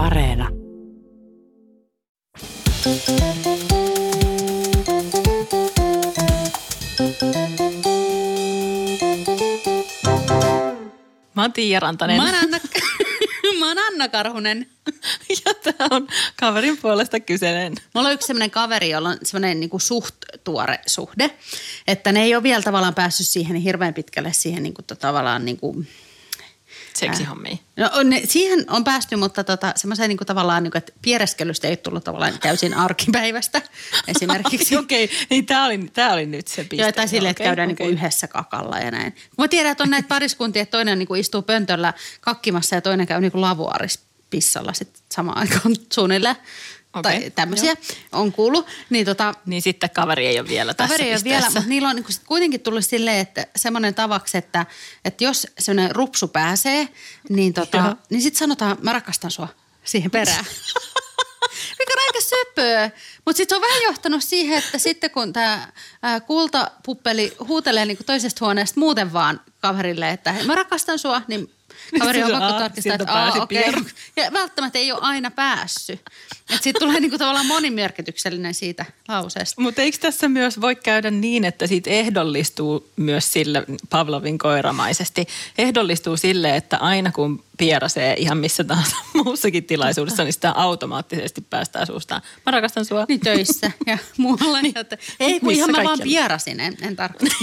Areena. Mä oon Tiia Rantanen. Mä oon Anna, mä oon Anna Karhunen. ja tää on kaverin puolesta kyselen. Mulla on yksi sellainen kaveri, jolla on sellainen niin kuin suht tuore suhde, että ne ei ole vielä tavallaan päässyt siihen hirveän pitkälle siihen niin kuin, to, tavallaan niin kuin, Seksihommiin. No, ne, siihen on päästy, mutta tota, semmoiseen niin kuin, tavallaan, niin kuin, että piereskelystä ei tullut tavallaan täysin arkipäivästä esimerkiksi. Okei, okay, niin tää oli, tää oli nyt se piste. Joo, tai silleen, että käydään okei. niin yhdessä kakalla ja näin. Mä tiedän, että on näitä pariskuntia, että toinen niin kuin istuu pöntöllä kakkimassa ja toinen käy niin kuin lavuaarispissalla sitten samaan aikaan suunnilleen. Okei, Tai tämmöisiä on kuullut. Niin tota, Niin sitten kaveri ei ole vielä tässä Kaveri ei ole vielä, mutta niillä on sit kuitenkin tullut silleen, että semmoinen tavaksi, että, että jos semmoinen rupsu pääsee, niin, Joo. tota, niin sitten sanotaan, mä rakastan sua siihen perään. Mikä on aika söpöä. Mutta sitten se on vähän johtanut siihen, että sitten kun tämä kultapuppeli huutelee niinku toisesta huoneesta muuten vaan kaverille, että hei, mä rakastan sua, niin kaveri on pakko aa, tarkistaa, että aa, pääsi okei. pieru. Ja välttämättä ei ole aina päässyt. Että siitä tulee niinku tavallaan monimerkityksellinen siitä lauseesta. Mutta eikö tässä myös voi käydä niin, että siitä ehdollistuu myös sille Pavlovin koiramaisesti, ehdollistuu sille, että aina kun pierasee ihan missä tahansa muussakin tilaisuudessa, niin sitä automaattisesti päästään suustaan. Mä rakastan sua. Niin töissä ja muualla. Niin, että, ei kun ihan mä vaan pierasin, en, en tarkoita.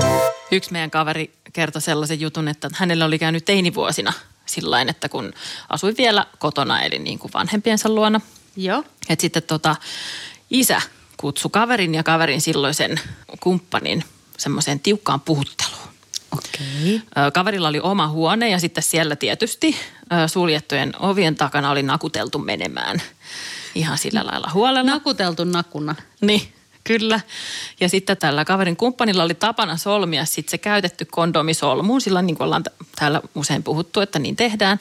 Yksi meidän kaveri kertoi sellaisen jutun, että hänellä oli käynyt teinivuosina sillä että kun asui vielä kotona, eli niin kuin vanhempiensa luona. Joo. Että sitten tota, isä kutsui kaverin ja kaverin silloisen kumppanin semmoiseen tiukkaan puhutteluun. Okei. Ö, Kaverilla oli oma huone ja sitten siellä tietysti suljettujen ovien takana oli nakuteltu menemään ihan sillä lailla huolella. Nakuteltu nakuna. Niin, kyllä. Ja sitten tällä kaverin kumppanilla oli tapana solmia sitten se käytetty kondomi solmuun, sillä niin kuin ollaan täällä usein puhuttu, että niin tehdään.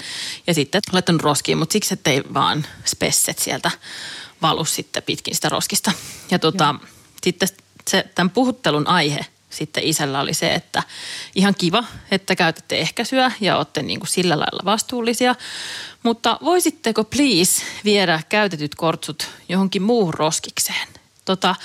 Ja sitten laittanut roskiin, mutta siksi, ettei vaan spesset sieltä valu sitten pitkin sitä roskista. Ja tota, sitten se, tämän puhuttelun aihe sitten isällä oli se, että ihan kiva, että käytätte ehkäisyä ja olette niin kuin sillä lailla vastuullisia, mutta voisitteko please viedä käytetyt kortsut johonkin muuhun roskikseen? Tota,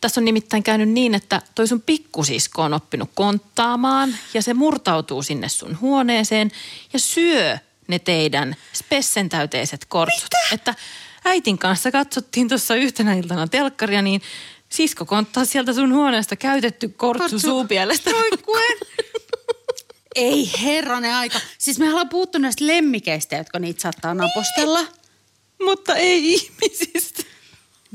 tässä on nimittäin käynyt niin, että toi sun pikkusisko on oppinut konttaamaan ja se murtautuu sinne sun huoneeseen ja syö ne teidän spessen täyteiset kortsut. Mitä? Että äitin kanssa katsottiin tuossa yhtenä iltana telkkaria, niin sisko konttaa sieltä sun huoneesta käytetty kortsu, Kortsu- suupielestä. Roikkuen. Ei herranen aika. Siis me ollaan puhuttu näistä lemmikeistä, jotka niitä saattaa napostella. Mutta ei ihmisistä.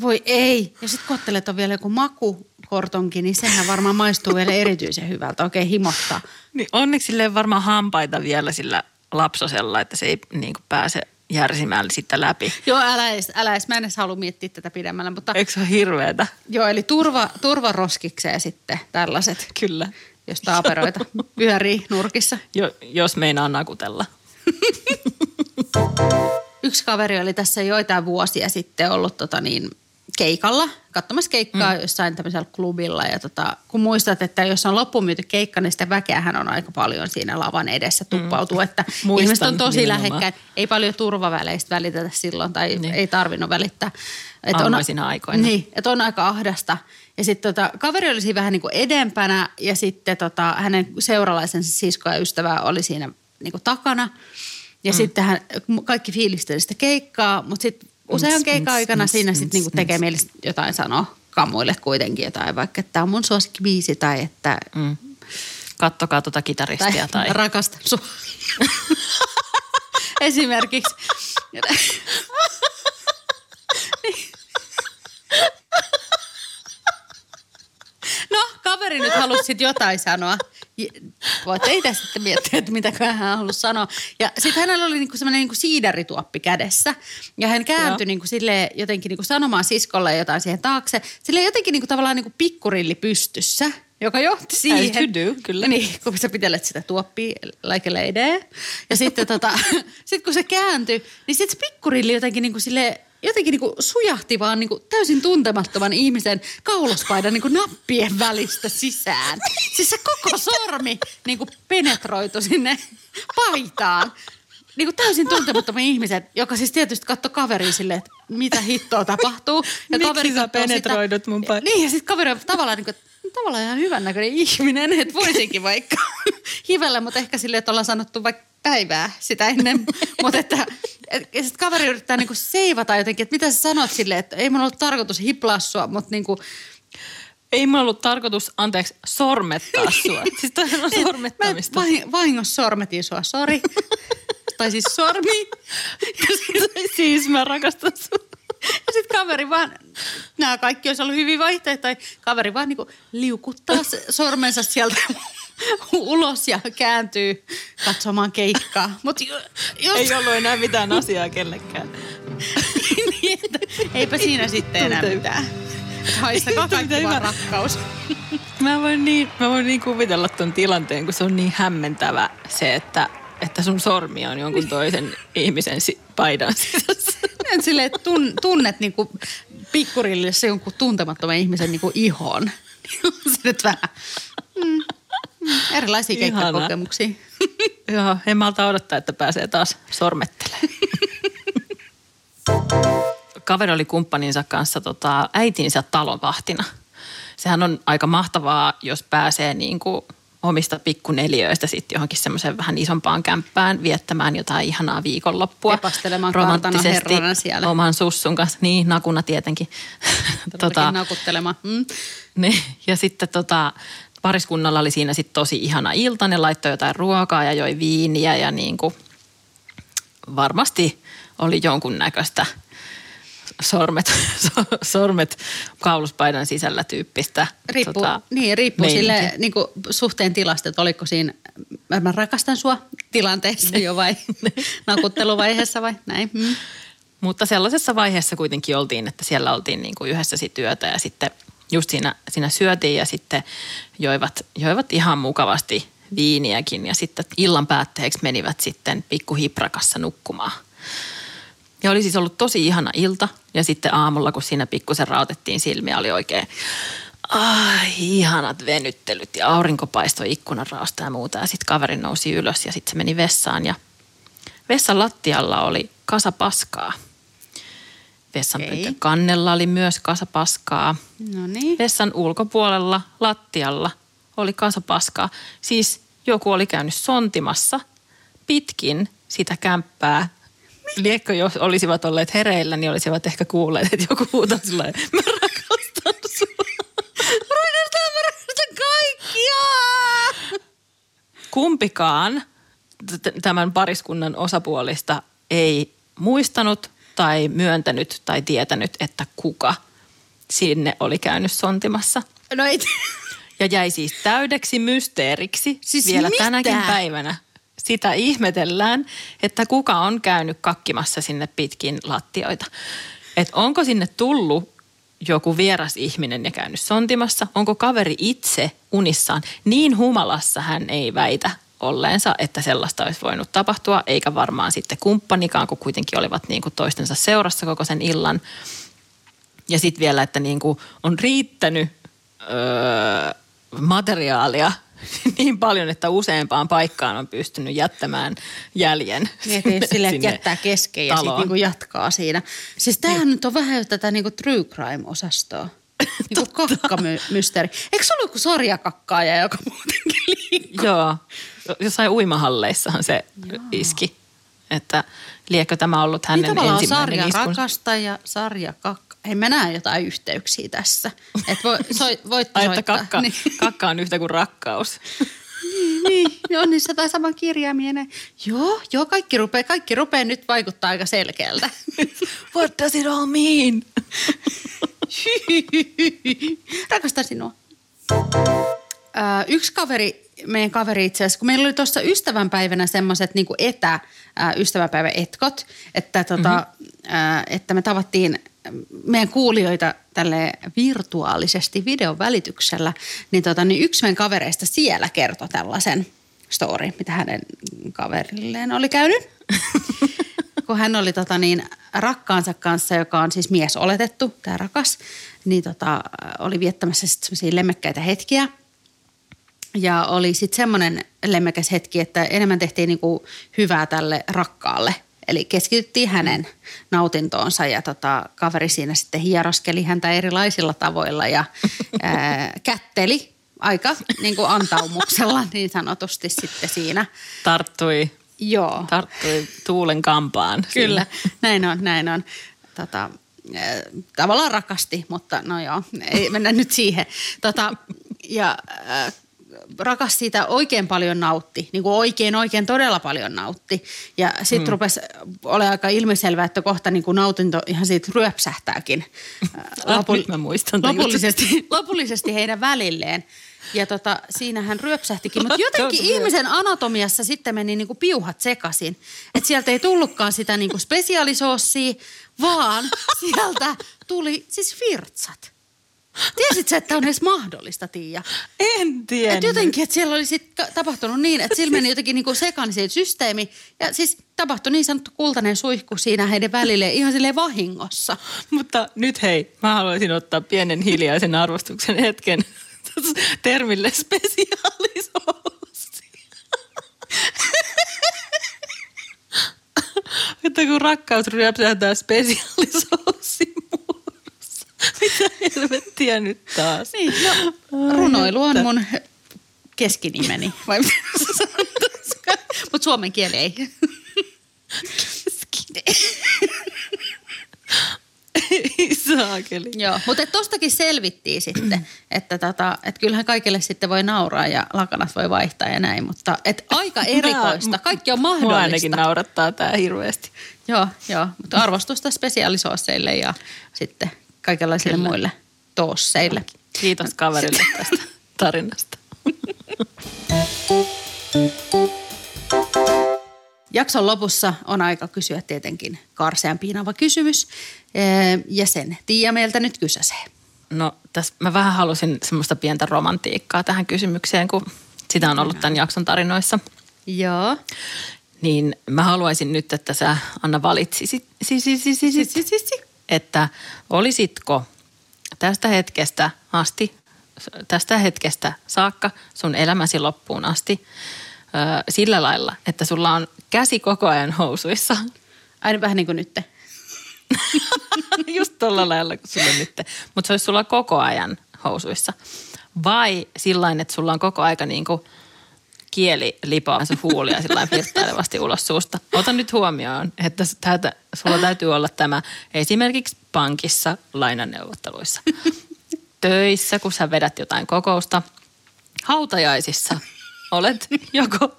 Voi ei. Ja sitten kottelet on vielä joku makukortonkin, niin sehän varmaan maistuu vielä erityisen hyvältä. Oikein himottaa. Niin onneksi sille varmaan hampaita vielä sillä lapsosella, että se ei niin pääse järsimään sitä läpi. Joo, älä edes, älä edes. Mä en edes halua miettiä tätä pidemmälle, mutta Eikö se ole hirveetä? joo, eli turva, turvaroskikseen sitten tällaiset, Kyllä. jos taaperoita pyörii nurkissa. Jo, jos meinaa nakutella. Yksi kaveri oli tässä joitain vuosia sitten ollut tota niin, keikalla, katsomassa keikkaa mm. jossain tämmöisellä klubilla. Ja tota, kun muistat, että jos on loppumyyty keikka, niin sitä väkeähän on aika paljon siinä lavan edessä tuppautuu. Mm. Että Muistan ihmiset on tosi lähekkäin. Ei paljon turvaväleistä välitetä silloin tai Niin. ei tarvinnut välittää. Et on, Aamuisina aikoina. Niin, että on aika ahdasta. Ja sitten tota, kaveri oli siinä vähän niin kuin edempänä ja sitten tota, hänen seuralaisensa sisko ja ystävä oli siinä niin kuin takana. Ja mm. sitten hän, kaikki fiilisteli sitä keikkaa, mutta sitten usean Ns, keikan ns, aikana ns, siinä sitten niinku tekee mieli jotain sanoa kamuille kuitenkin jotain, vaikka että tämä on mun suosikkibiisi tai että Mm. Kattokaa tuota kitaristia tai... rakastan sua. Esimerkiksi. No, kaveri nyt halusi sitten jotain sanoa. Voitte itse sitten miettiä, että mitä hän halusi sanoa. Ja sitten hänellä oli niinku semmoinen niinku siidarituoppi kädessä. Ja hän kääntyi niinku sille jotenkin niinku sanomaan siskolle jotain siihen taakse. Sille jotenkin niinku tavallaan niinku pikkurilli pystyssä, joka johti siihen. you do, kyllä. Niin, kun sä pitelet sitä tuoppia like a lady. Ja sitten tota, sit kun se kääntyi, niin sitten se pikkurilli jotenkin niinku sille jotenkin niinku sujahti vaan niinku täysin tuntemattoman ihmisen kaulospaidan niinku nappien välistä sisään. Siis se koko sormi niinku penetroitu sinne paitaan. Niin kuin täysin tuntemattomia ihmiset, joka siis tietysti katsoi kaveriin silleen, että mitä hittoa tapahtuu. Ja Miksi kaveri sä penetroidut mun pa- Niin ja sitten kaveri on tavallaan niin kuin, tavallaan ihan hyvännäköinen ihminen, että voisinkin vaikka hivellä, mutta ehkä silleen, että ollaan sanottu vaikka päivää sitä ennen. mutta että et, ja sit kaveri yrittää niinku seivata jotenkin, että mitä sä sanot silleen, että ei mun ollut tarkoitus hiplaa sua, mutta niinku, Ei mulla ollut tarkoitus, anteeksi, sormettaa sua. siis toi on Mä sormettamista. vahin- vahingossa sormetin sua, sori. tai siis sormi. Ja sitten siis mä rakastan sua. ja sit kaveri vaan, nämä kaikki olisi ollut hyvin vaihteita, tai kaveri vaan niinku liukuttaa sormensa sieltä ulos ja kääntyy katsomaan keikkaa. Mutta jos... Ei ollut enää mitään asiaa kellekään. niin, että eipä siinä sitten enää mitään. Haistakaa kaikki vaan rakkaus. Mä voin, niin, mä voin niin kuvitella ton tilanteen, kun se on niin hämmentävä se, että, että sun sormi on jonkun toisen ihmisen si- paidan sisässä. Niin silleen, että tun, tunnet niinku pikkurillissa jonkun tuntemattoman ihmisen ihon. Niin on se nyt vähän mm, erilaisia Ihana. keikkakokemuksia. Joo, en malta odottaa, että pääsee taas sormettelemaan. Kaveri oli kumppaninsa kanssa tota, äitinsä talonvahtina. Sehän on aika mahtavaa, jos pääsee niin kuin omista pikkuneliöistä sitten johonkin semmoiseen vähän isompaan kämppään viettämään jotain ihanaa viikonloppua. Lepastelemaan kartano herrana siellä. Oman sussun kanssa. Niin, nakuna tietenkin. Tota, naukuttelemaan. Mm. niin, ja sitten tota, pariskunnalla oli siinä sitten tosi ihana ilta. Ne laittoi jotain ruokaa ja joi viiniä ja niin kuin varmasti oli jonkun näköistä sormet, sormet kauluspaidan sisällä tyyppistä. Riippuu, tota, niin, riippuu sille niin kuin suhteen tilasta, että oliko siinä mä rakastan sua tilanteessa jo vai nakutteluvaiheessa vai näin. Mm. Mutta sellaisessa vaiheessa kuitenkin oltiin, että siellä oltiin niin kuin yhdessä sit yötä ja sitten just siinä, siinä syötiin ja sitten joivat, joivat ihan mukavasti viiniäkin ja sitten illan päätteeksi menivät sitten pikkuhiprakassa nukkumaan. Ja oli siis ollut tosi ihana ilta ja sitten aamulla, kun siinä pikkusen rautettiin silmiä, oli oikein ai, ihanat venyttelyt ja aurinko paistoi ikkunan raosta ja muuta. Ja sitten kaveri nousi ylös ja sitten se meni vessaan ja vessan lattialla oli kasa paskaa. Vessan Okei. okay. kannella oli myös kasa paskaa. No niin. Vessan ulkopuolella lattialla oli kasa paskaa. Siis joku oli käynyt sontimassa pitkin sitä kämppää. Liekko, jos olisivat olleet hereillä, niin olisivat ehkä kuulleet, että joku huutaa sillä mä rakastan sua. Rakastan, mä rakastan kaikkia! Kumpikaan tämän pariskunnan osapuolista ei muistanut tai myöntänyt tai tietänyt, että kuka sinne oli käynyt sontimassa. No ei, Ja jäi siis täydeksi mysteeriksi Siis vielä mitä? tänäkin päivänä. Sitä ihmetellään, että kuka on käynyt kakkimassa sinne pitkin lattioita. Et onko sinne tullut joku vieras ihminen ja käynyt sontimassa? Onko kaveri itse unissaan? Niin humalassa hän ei väitä olleensa, että sellaista olisi voinut tapahtua, eikä varmaan sitten kumppanikaan, kun kuitenkin olivat niin kuin toistensa seurassa koko sen illan. Ja sitten vielä, että niin kuin on riittänyt öö, materiaalia niin paljon, että useampaan paikkaan on pystynyt jättämään jäljen. Niin, ole silleen, että jättää kesken ja sitten niinku jatkaa siinä. Siis tämähän nyt on vähän tätä niinku true crime-osastoa. Niinku kakkamysteeri. Eikö se ollut joku sarjakakkaaja, joka muutenkin liikkuu? Joo, jossain uimahalleissahan se iski. Että liekö tämä ollut Niin hänen on ensimmäinen sarja iskunsa? rakastaja, sarja kakka. Ei mä näe jotain yhteyksiä tässä. Et voi, soi, voitte Ai, että kakka, Niin, kakka on yhtä kuin rakkaus. niin, on niissä tai sama kirjaimien. Joo, joo, kaikki rupeaa, kaikki rupeaa nyt vaikuttaa aika selkeältä. What does it all mean? Rakastan sinua. Ö, yksi kaveri, meidän kaveri itse asiassa, kun meillä oli tuossa ystävänpäivänä semmoiset niin etä-ystävänpäivän etkot, että, tota, mm-hmm. että me tavattiin meidän kuulijoita tälle virtuaalisesti videon välityksellä, niin, tota, niin yksi meidän kavereista siellä kertoi tällaisen story, mitä hänen kaverilleen oli käynyt. kun hän oli tota niin, rakkaansa kanssa, joka on siis mies oletettu, tämä rakas, niin tota, oli viettämässä sitten semmoisia lemmekkäitä hetkiä. Ja oli sitten semmoinen lemmekäs hetki, että enemmän tehtiin niinku hyvää tälle rakkaalle. Eli keskityttiin hänen nautintoonsa ja tota, kaveri siinä sitten hieroskeli häntä erilaisilla tavoilla ja ää, kätteli aika niin kuin antaumuksella niin sanotusti sitten siinä. Tarttui, Joo. tarttui tuulen kampaan. Kyllä, siinä. näin on, näin on. Tota, äh, tavallaan rakasti, mutta no joo, ei mennä nyt siihen. Tota, ja äh, rakas siitä oikein paljon nautti, niin kuin oikein oikein todella paljon nautti. Ja sitten mm. rupesi ole aika ilmiselvää, että kohta niin kuin nautinto ihan siitä ryöpsähtääkin. Äh, Nyt mä muistan lopullisesti, lopullisesti heidän välilleen. Ja tota, siinä hän ryöpsähtikin, mutta jotenkin ihmisen anatomiassa sitten meni niinku piuhat sekaisin. Että sieltä ei tullutkaan sitä niinku spesiaalisoossia, vaan sieltä tuli siis virtsat. Tiesit sä, että on edes mahdollista, Tiia? En tiedä. Et jotenkin, että siellä oli sit tapahtunut niin, että sillä meni jotenkin niinku sekaan se systeemi. Ja siis tapahtui niin sanottu kultainen suihku siinä heidän välille ihan silleen vahingossa. Mutta nyt hei, mä haluaisin ottaa pienen hiljaisen arvostuksen hetken termille spesiaalisoosi. Että kun rakkaus ryöpsähtää spesiaalisoosin muodossa. Mitä helvettiä nyt taas? Niin, no, runoilu on mun keskinimeni, vai mitä Mutta suomen kieli ei. Saakeli. Joo, mutta tostakin selvittiin sitten, että, tota, et kyllähän kaikille sitten voi nauraa ja lakanat voi vaihtaa ja näin, mutta et aika erikoista. Kaikki on Mua ainakin mahdollista. naurattaa tää hirveästi. Joo, joo, mutta arvostusta spesiaalisoosseille ja sitten kaikenlaisille Kyllä. muille toosseille. Kiitos kaverille tästä tarinasta. Jakson lopussa on aika kysyä tietenkin karsean piinava kysymys ja sen Tiia meiltä nyt kysäsee. No tässä mä vähän halusin semmoista pientä romantiikkaa tähän kysymykseen, kun sitä on ollut tämän jakson tarinoissa. Joo. Niin mä haluaisin nyt, että sä Anna valitsisit, si, si, si, si, si, si, si, si, että olisitko tästä hetkestä asti, tästä hetkestä saakka sun elämäsi loppuun asti ö, sillä lailla, että sulla on käsi koko ajan housuissa. Aina vähän niin kuin nyt. Just tuolla lailla kuin sulla nyt. Mutta se olisi sulla koko ajan housuissa. Vai sillä että sulla on koko aika niin kuin kieli lipaa sun huulia sillä virtailevasti ulos suusta. Ota nyt huomioon, että täältä, sulla täytyy olla tämä esimerkiksi pankissa lainaneuvotteluissa. Töissä, kun sä vedät jotain kokousta. Hautajaisissa olet joko,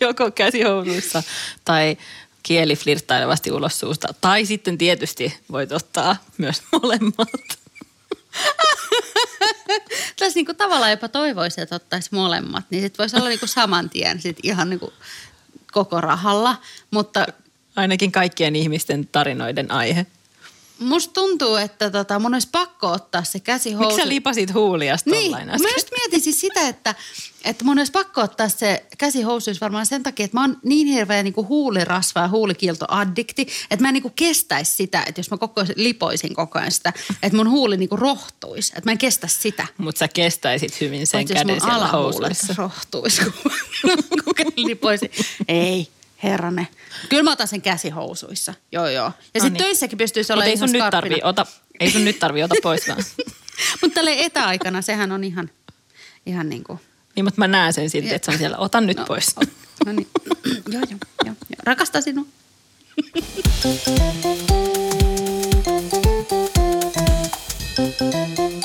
joko käsihousuissa tai kieli flirttailevasti ulos suusta. Tai sitten tietysti voit ottaa myös molemmat. Tässä niinku tavallaan jopa toivoisi, että ottaisi molemmat, niin sitten voisi olla niinku saman tien sit ihan niinku koko rahalla. Mutta Ainakin kaikkien ihmisten tarinoiden aihe. Musta tuntuu, että tota, mun olisi pakko ottaa se käsihousu. Miksi sä lipasit huulias Niin, mä just mietin siis sitä, että, että mun olisi pakko ottaa se käsihousuissa varmaan sen takia, että mä oon niin hirveä niin huulirasva ja huulikiiltoaddikti, että mä en niin kestäisi sitä, että jos mä koko ajan lipoisin koko ajan sitä, että mun huuli niin rohtuisi, että mä en kestä sitä. Mutta sä kestäisit hyvin sen jos käden mun siellä housuissa. rohtuisi, kun, kun lipoisin. Ei, herrane. Kyllä mä otan sen käsihousuissa. Joo, joo. Ja sitten töissäkin pystyisi ei ihan sun nyt skarppina. tarvii, ota, ei sun nyt tarvii, ota pois vaan. Mutta tälle etäaikana sehän on ihan, ihan niin kuin... Niin, mutta mä näen sen silti, että se on siellä. Ota nyt No, pois. No niin. joo, joo, joo, joo. Rakastan sinua.